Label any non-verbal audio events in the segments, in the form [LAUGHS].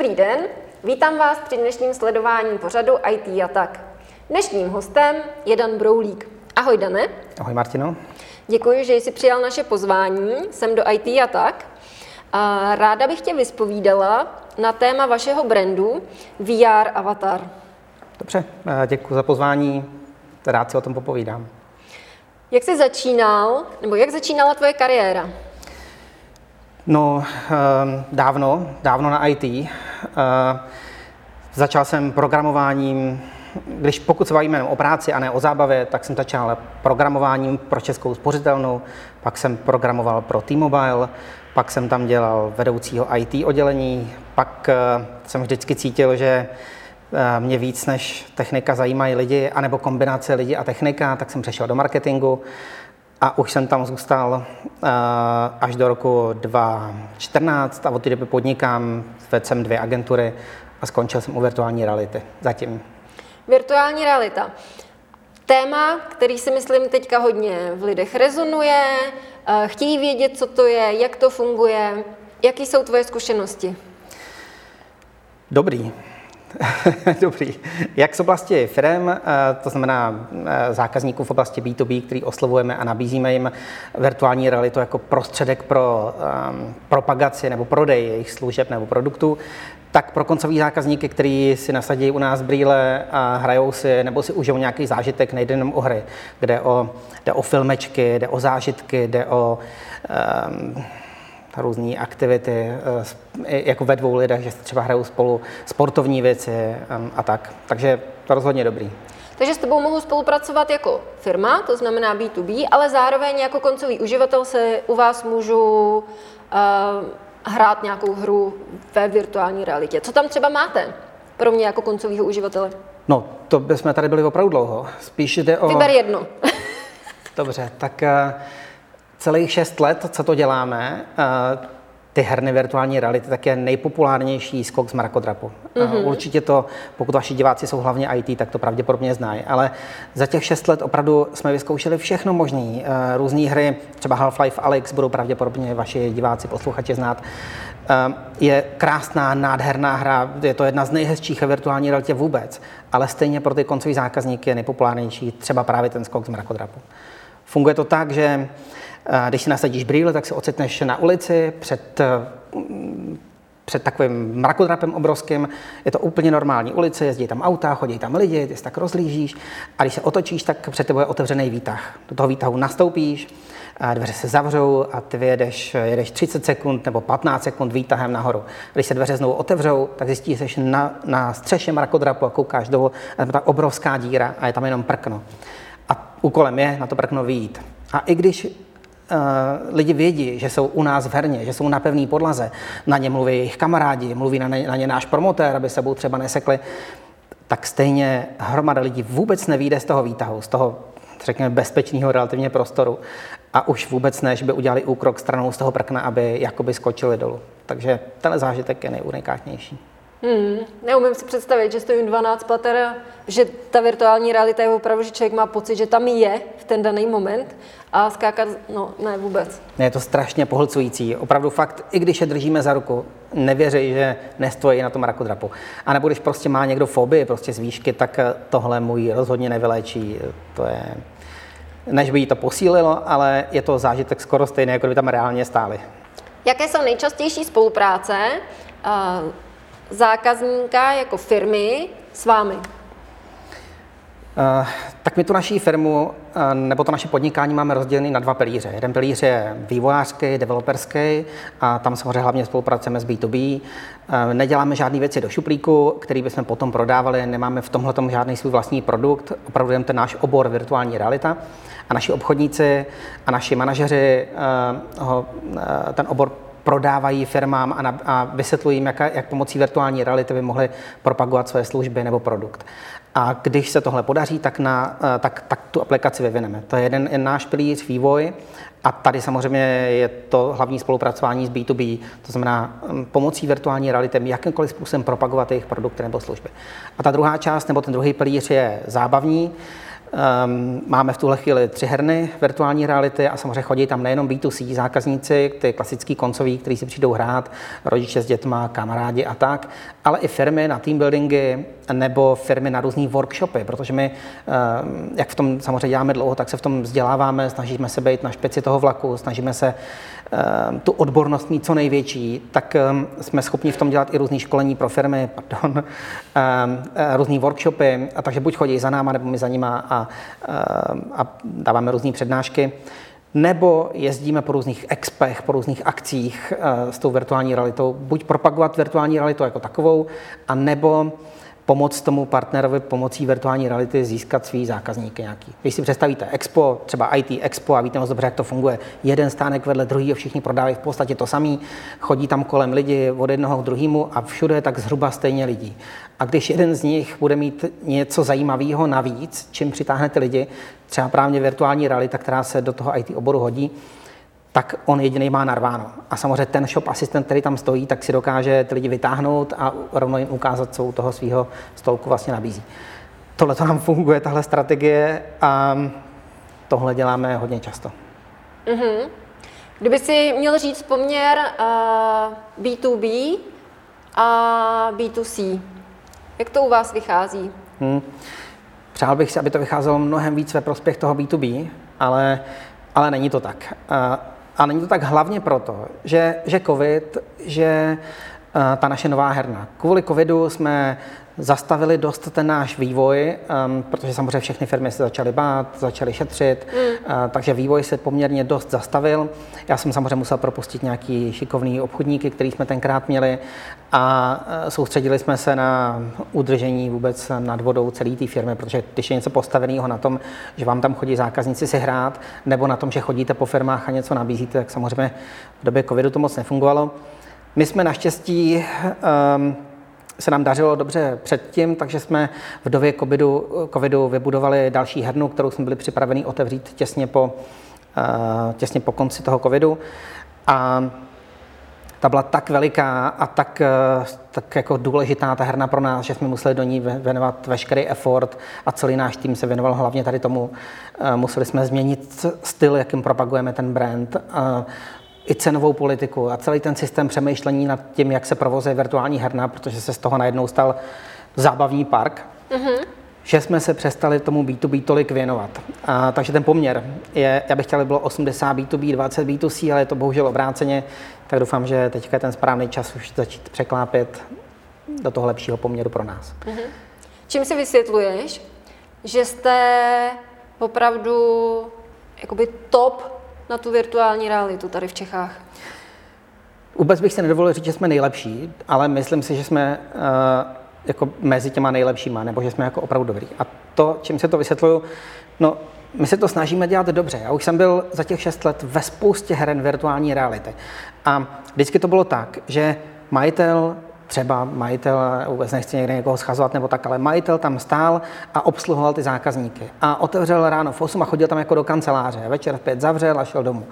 Dobrý den, vítám vás při dnešním sledování pořadu IT a tak. Dnešním hostem je Dan Broulík. Ahoj, Dane. Ahoj, Martino. Děkuji, že jsi přijal naše pozvání sem do IT a tak. A ráda bych tě vyspovídala na téma vašeho brandu VR Avatar. Dobře, eh, děkuji za pozvání, rád si o tom popovídám. Jak jsi začínal, nebo jak začínala tvoje kariéra? No, ehm, dávno, dávno na IT. Eh, začal jsem programováním, když pokud se bavíme o práci a ne o zábavě, tak jsem začal programováním pro Českou spořitelnu, pak jsem programoval pro T-Mobile, pak jsem tam dělal vedoucího IT oddělení, pak eh, jsem vždycky cítil, že eh, mě víc než technika zajímají lidi, anebo kombinace lidi a technika, tak jsem přešel do marketingu a už jsem tam zůstal uh, až do roku 2014 a od té doby podnikám, vedl jsem dvě agentury a skončil jsem u virtuální reality zatím. Virtuální realita. Téma, který si myslím teďka hodně v lidech rezonuje, uh, chtějí vědět, co to je, jak to funguje, jaký jsou tvoje zkušenosti? Dobrý. [LAUGHS] Dobrý. Jak z oblasti firm, eh, to znamená eh, zákazníků v oblasti B2B, který oslovujeme a nabízíme jim virtuální realitu jako prostředek pro um, propagaci nebo prodej jejich služeb nebo produktů, tak pro koncový zákazníky, kteří si nasadí u nás brýle a hrajou si nebo si užijou nějaký zážitek, nejde jenom o hry, kde o, jde o filmečky, jde o zážitky, jde o um, různé aktivity eh, jako ve dvou lidech, že třeba hrajou spolu sportovní věci a tak. Takže to rozhodně dobrý. Takže s tebou mohu spolupracovat jako firma, to znamená B2B, ale zároveň jako koncový uživatel se u vás můžu uh, hrát nějakou hru ve virtuální realitě. Co tam třeba máte pro mě jako koncového uživatele? No, to bychom tady byli opravdu dlouho. Spíš jde o... Vyber jedno. [LAUGHS] Dobře, tak uh, celých šest let, co to děláme, eh, ty herny virtuální reality, tak je nejpopulárnější skok z mrakodrapu. Mm-hmm. Určitě to, pokud vaši diváci jsou hlavně IT, tak to pravděpodobně znají. Ale za těch šest let opravdu jsme vyzkoušeli všechno možné. Eh, různé hry, třeba Half-Life Alex, budou pravděpodobně vaši diváci, posluchači znát. Je krásná, nádherná hra, je to jedna z nejhezčích virtuální realitě vůbec, ale stejně pro ty koncový zákazníky je nejpopulárnější třeba právě ten skok z mrakodrapu. Funguje to tak, že když si nasadíš brýle, tak se ocitneš na ulici před, mm, před takovým mrakodrapem obrovským. Je to úplně normální ulice, jezdí tam auta, chodí tam lidi, ty se tak rozlížíš a když se otočíš, tak před tebou je otevřený výtah. Do toho výtahu nastoupíš, a dveře se zavřou a ty jedeš, jedeš 30 sekund nebo 15 sekund výtahem nahoru. Když se dveře znovu otevřou, tak zjistíš, že jsi na, na střeše mrakodrapu a koukáš dolů, a ta obrovská díra a je tam jenom prkno. A úkolem je na to prkno vyjít. A i když Eh, lidi vědí, že jsou u nás v herně, že jsou na pevné podlaze, na ně mluví jejich kamarádi, mluví na ně, na ně náš promotér, aby sebou třeba nesekli, tak stejně hromada lidí vůbec nevíde z toho výtahu, z toho, řekněme, bezpečného relativně prostoru a už vůbec ne, že by udělali úkrok stranou z toho prkna, aby jakoby skočili dolů. Takže ten zážitek je nejunikátnější. Hmm, neumím si představit, že stojím 12 pater, že ta virtuální realita je opravdu, že člověk má pocit, že tam je v ten daný moment a skákat, no ne vůbec. Je to strašně pohlcující. Opravdu fakt, i když je držíme za ruku, nevěří, že nestojí na tom rakodrapu. A nebo když prostě má někdo fobii prostě z výšky, tak tohle můj rozhodně nevyléčí. To je, než by jí to posílilo, ale je to zážitek skoro stejný, jako by tam reálně stáli. Jaké jsou nejčastější spolupráce uh, zákazníka jako firmy s vámi? Uh, tak my tu naší firmu uh, nebo to naše podnikání máme rozdělený na dva pilíře. Jeden pilíř je vývojářský, developerský a tam samozřejmě hlavně spolupracujeme s B2B. Uh, neděláme žádné věci do šuplíku, který bychom potom prodávali, nemáme v tomhle žádný svůj vlastní produkt, opravdu jen ten náš obor virtuální realita. A naši obchodníci a naši manažeři ho, ten obor prodávají firmám a, na, a vysvětlují jim, jak, jak pomocí virtuální reality by mohli propagovat své služby nebo produkt. A když se tohle podaří, tak, na, eh, tak, tak tu aplikaci vyvineme. To je jeden, jeden náš pilíř vývoj a tady samozřejmě je to hlavní spolupracování s B2B, to znamená hm, pomocí virtuální reality jakýmkoliv způsobem propagovat jejich produkty nebo služby. A ta druhá část nebo ten druhý pilíř je zábavní. Um, máme v tuhle chvíli tři herny virtuální reality a samozřejmě chodí tam nejenom B2C zákazníci, ty klasický koncoví, kteří si přijdou hrát, rodiče s dětma, kamarádi a tak, ale i firmy na team buildingy nebo firmy na různé workshopy, protože my, um, jak v tom samozřejmě děláme dlouho, tak se v tom vzděláváme, snažíme se být na špici toho vlaku, snažíme se tu odbornost mít co největší, tak um, jsme schopni v tom dělat i různé školení pro firmy, [LAUGHS] pardon, um, různé workshopy, a takže buď chodí za náma, nebo my za nima a a, dáváme různé přednášky, nebo jezdíme po různých expech, po různých akcích s tou virtuální realitou, buď propagovat virtuální realitu jako takovou, a nebo pomoct tomu partnerovi pomocí virtuální reality získat svý zákazníky nějaký. Když si představíte Expo, třeba IT Expo a víte moc dobře, jak to funguje, jeden stánek vedle druhého, všichni prodávají v podstatě to samý, chodí tam kolem lidi od jednoho k druhému a všude je tak zhruba stejně lidí. A když jeden z nich bude mít něco zajímavého navíc, čím přitáhne ty lidi, třeba právě virtuální realita, která se do toho IT oboru hodí, tak on jediný má narváno. A samozřejmě ten shop asistent, který tam stojí, tak si dokáže ty lidi vytáhnout a rovno jim ukázat, co u toho svého stolku vlastně nabízí. Tohle to nám funguje, tahle strategie a tohle děláme hodně často. Mm-hmm. Kdyby si měl říct poměr uh, B2B a B2C, jak to u vás vychází? Hmm. Přál bych si, aby to vycházelo mnohem víc ve prospěch toho B2B, ale, ale není to tak. Uh, a není to tak hlavně proto, že, že COVID, že ta naše nová herna. Kvůli covidu jsme zastavili dost ten náš vývoj, um, protože samozřejmě všechny firmy se začaly bát, začaly šetřit, mm. uh, takže vývoj se poměrně dost zastavil. Já jsem samozřejmě musel propustit nějaký šikovný obchodníky, který jsme tenkrát měli a uh, soustředili jsme se na udržení vůbec nad vodou celé té firmy, protože když je něco postaveného na tom, že vám tam chodí zákazníci si hrát, nebo na tom, že chodíte po firmách a něco nabízíte, tak samozřejmě v době covidu to moc nefungovalo. My jsme naštěstí um, se nám dařilo dobře předtím, takže jsme v době covidu, covidu vybudovali další hernu, kterou jsme byli připraveni otevřít těsně po, uh, těsně po konci toho covidu. A ta byla tak veliká a tak, uh, tak jako důležitá ta herna pro nás, že jsme museli do ní věnovat veškerý effort a celý náš tým se věnoval hlavně tady tomu. Uh, museli jsme změnit styl, jakým propagujeme ten brand i cenovou politiku a celý ten systém přemýšlení nad tím, jak se provozuje virtuální herna, protože se z toho najednou stal zábavní park, mm-hmm. že jsme se přestali tomu B2B tolik věnovat. A, takže ten poměr je, já bych chtěl, aby bylo 80 B2B, 20 B2C, ale je to bohužel obráceně, tak doufám, že teďka je ten správný čas už začít překlápět do toho lepšího poměru pro nás. Mm-hmm. Čím si vysvětluješ, že jste opravdu jakoby top na tu virtuální realitu tady v Čechách? Vůbec bych se nedovolil říct, že jsme nejlepší, ale myslím si, že jsme uh, jako mezi těma nejlepšíma, nebo že jsme jako opravdu dobrý. A to, čím se to vysvětluju, no, my se to snažíme dělat dobře. Já už jsem byl za těch šest let ve spoustě heren virtuální reality. A vždycky to bylo tak, že majitel třeba majitel, vůbec nechci někde někoho schazovat nebo tak, ale majitel tam stál a obsluhoval ty zákazníky. A otevřel ráno v 8 a chodil tam jako do kanceláře. Večer v 5 zavřel a šel domů.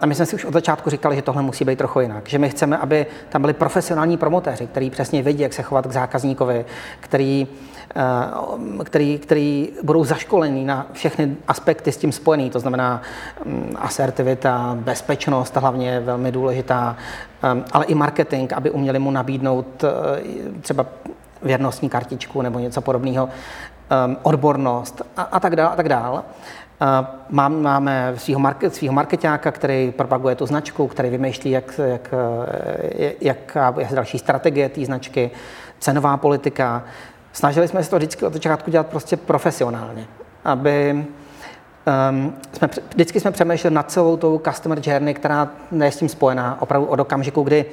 A my jsme si už od začátku říkali, že tohle musí být trochu jinak. Že my chceme, aby tam byli profesionální promotéři, kteří přesně vědí, jak se chovat k zákazníkovi, který, eh, který, který budou zaškolení na všechny aspekty s tím spojený. To znamená mm, asertivita, bezpečnost, hlavně velmi důležitá, eh, ale i marketing, aby uměli mu nabídnout eh, třeba věrnostní kartičku nebo něco podobného, odbornost a, a tak dále. A tak dále. Mám, máme svého, market, svého marketáka, který propaguje tu značku, který vymýšlí, jak, jak, jak, jak je další strategie té značky, cenová politika. Snažili jsme se to vždycky od začátku dělat prostě profesionálně, aby um, jsme, vždycky jsme přemýšleli nad celou tou customer journey, která je s tím spojená opravdu od okamžiku, kdy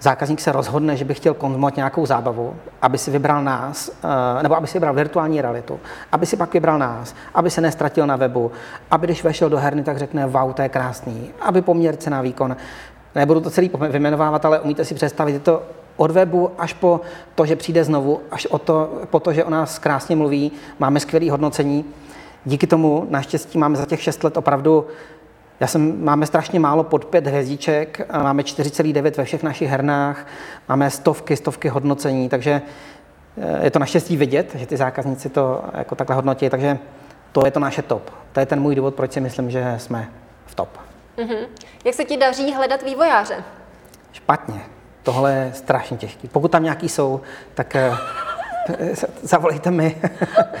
zákazník se rozhodne, že by chtěl konzumovat nějakou zábavu, aby si vybral nás, eh, nebo aby si vybral virtuální realitu, aby si pak vybral nás, aby se nestratil na webu, aby když vešel do herny, tak řekne, wow, to je krásný, aby poměr cena výkon. Nebudu to celý vyjmenovávat, ale umíte si představit, je to od webu až po to, že přijde znovu, až o to, po to, že o nás krásně mluví, máme skvělé hodnocení. Díky tomu naštěstí máme za těch šest let opravdu já jsem, máme strašně málo pod pět hvězdiček, máme 4,9 ve všech našich hernách, máme stovky, stovky hodnocení, takže eh, je to naštěstí vidět, že ty zákazníci to jako takhle hodnotí, takže to je to naše top. To je ten můj důvod, proč si myslím, že jsme v top. Mm-hmm. Jak se ti daří hledat vývojáře? Špatně. Tohle je strašně těžký. Pokud tam nějaký jsou, tak eh, [LAUGHS] zavolejte mi.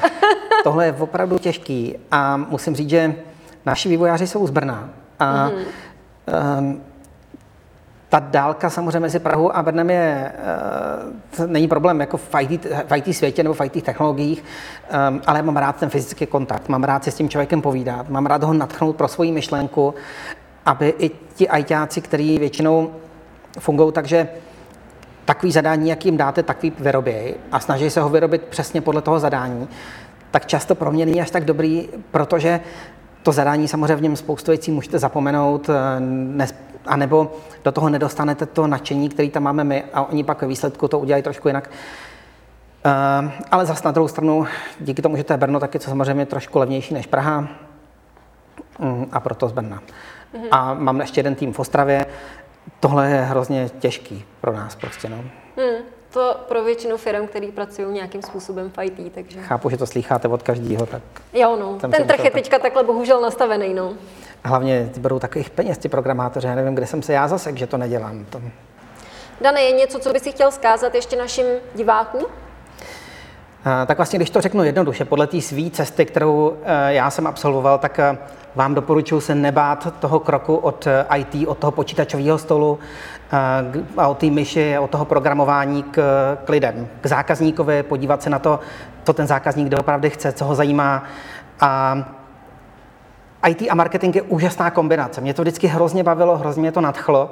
[LAUGHS] Tohle je opravdu těžký a musím říct, že naši vývojáři jsou z Brna. A mm-hmm. um, ta dálka samozřejmě mezi Prahou a Brnem je, uh, není problém jako v IT, v IT světě nebo v IT technologiích, um, ale mám rád ten fyzický kontakt, mám rád si s tím člověkem povídat, mám rád ho natchnout pro svoji myšlenku, aby i ti ITáci, kteří většinou fungují takže takový zadání, jak jim dáte, takový vyroběj a snaží se ho vyrobit přesně podle toho zadání, tak často pro mě není až tak dobrý, protože to zadání samozřejmě v něm spoustu věcí můžete zapomenout, eh, anebo do toho nedostanete to nadšení, který tam máme my a oni pak ve výsledku to udělají trošku jinak. Uh, ale zase na druhou stranu, díky tomu, že to je Brno, tak je to samozřejmě trošku levnější než Praha um, a proto z Brna. Mm-hmm. A mám ještě jeden tým v Ostravě. Tohle je hrozně těžký pro nás prostě, no. Hmm, to pro většinu firm, který pracují nějakým způsobem v IT, takže... Chápu, že to slycháte od každého, tak... Jo, no. Ten trh je teďka takhle bohužel nastavený, no. Hlavně ty berou takových peněz, ty programátoři. Já nevím, kde jsem se já zasek, že to nedělám. To... Dane, je něco, co by si chtěl zkázat ještě našim divákům? Tak vlastně, když to řeknu jednoduše, podle té své cesty, kterou e, já jsem absolvoval, tak e, vám doporučuji se nebát toho kroku od e, IT, od toho počítačového stolu a od té myši, od toho programování k, k lidem, k zákazníkovi, podívat se na to, co ten zákazník doopravdy chce, co ho zajímá. A IT a marketing je úžasná kombinace. Mě to vždycky hrozně bavilo, hrozně mě to nadchlo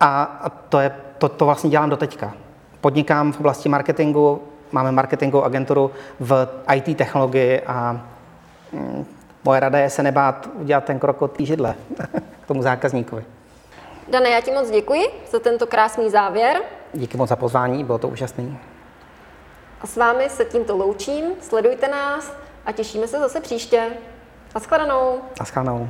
a, to, je, to, to vlastně dělám do teďka. Podnikám v oblasti marketingu, máme marketingovou agenturu v IT technologii a mm, moje rada je se nebát udělat ten krok od té židle k [LAUGHS] tomu zákazníkovi. Dane, já ti moc děkuji za tento krásný závěr. Díky moc za pozvání, bylo to úžasné. A s vámi se tímto loučím, sledujte nás a těšíme se zase příště. Naschledanou. Naschledanou.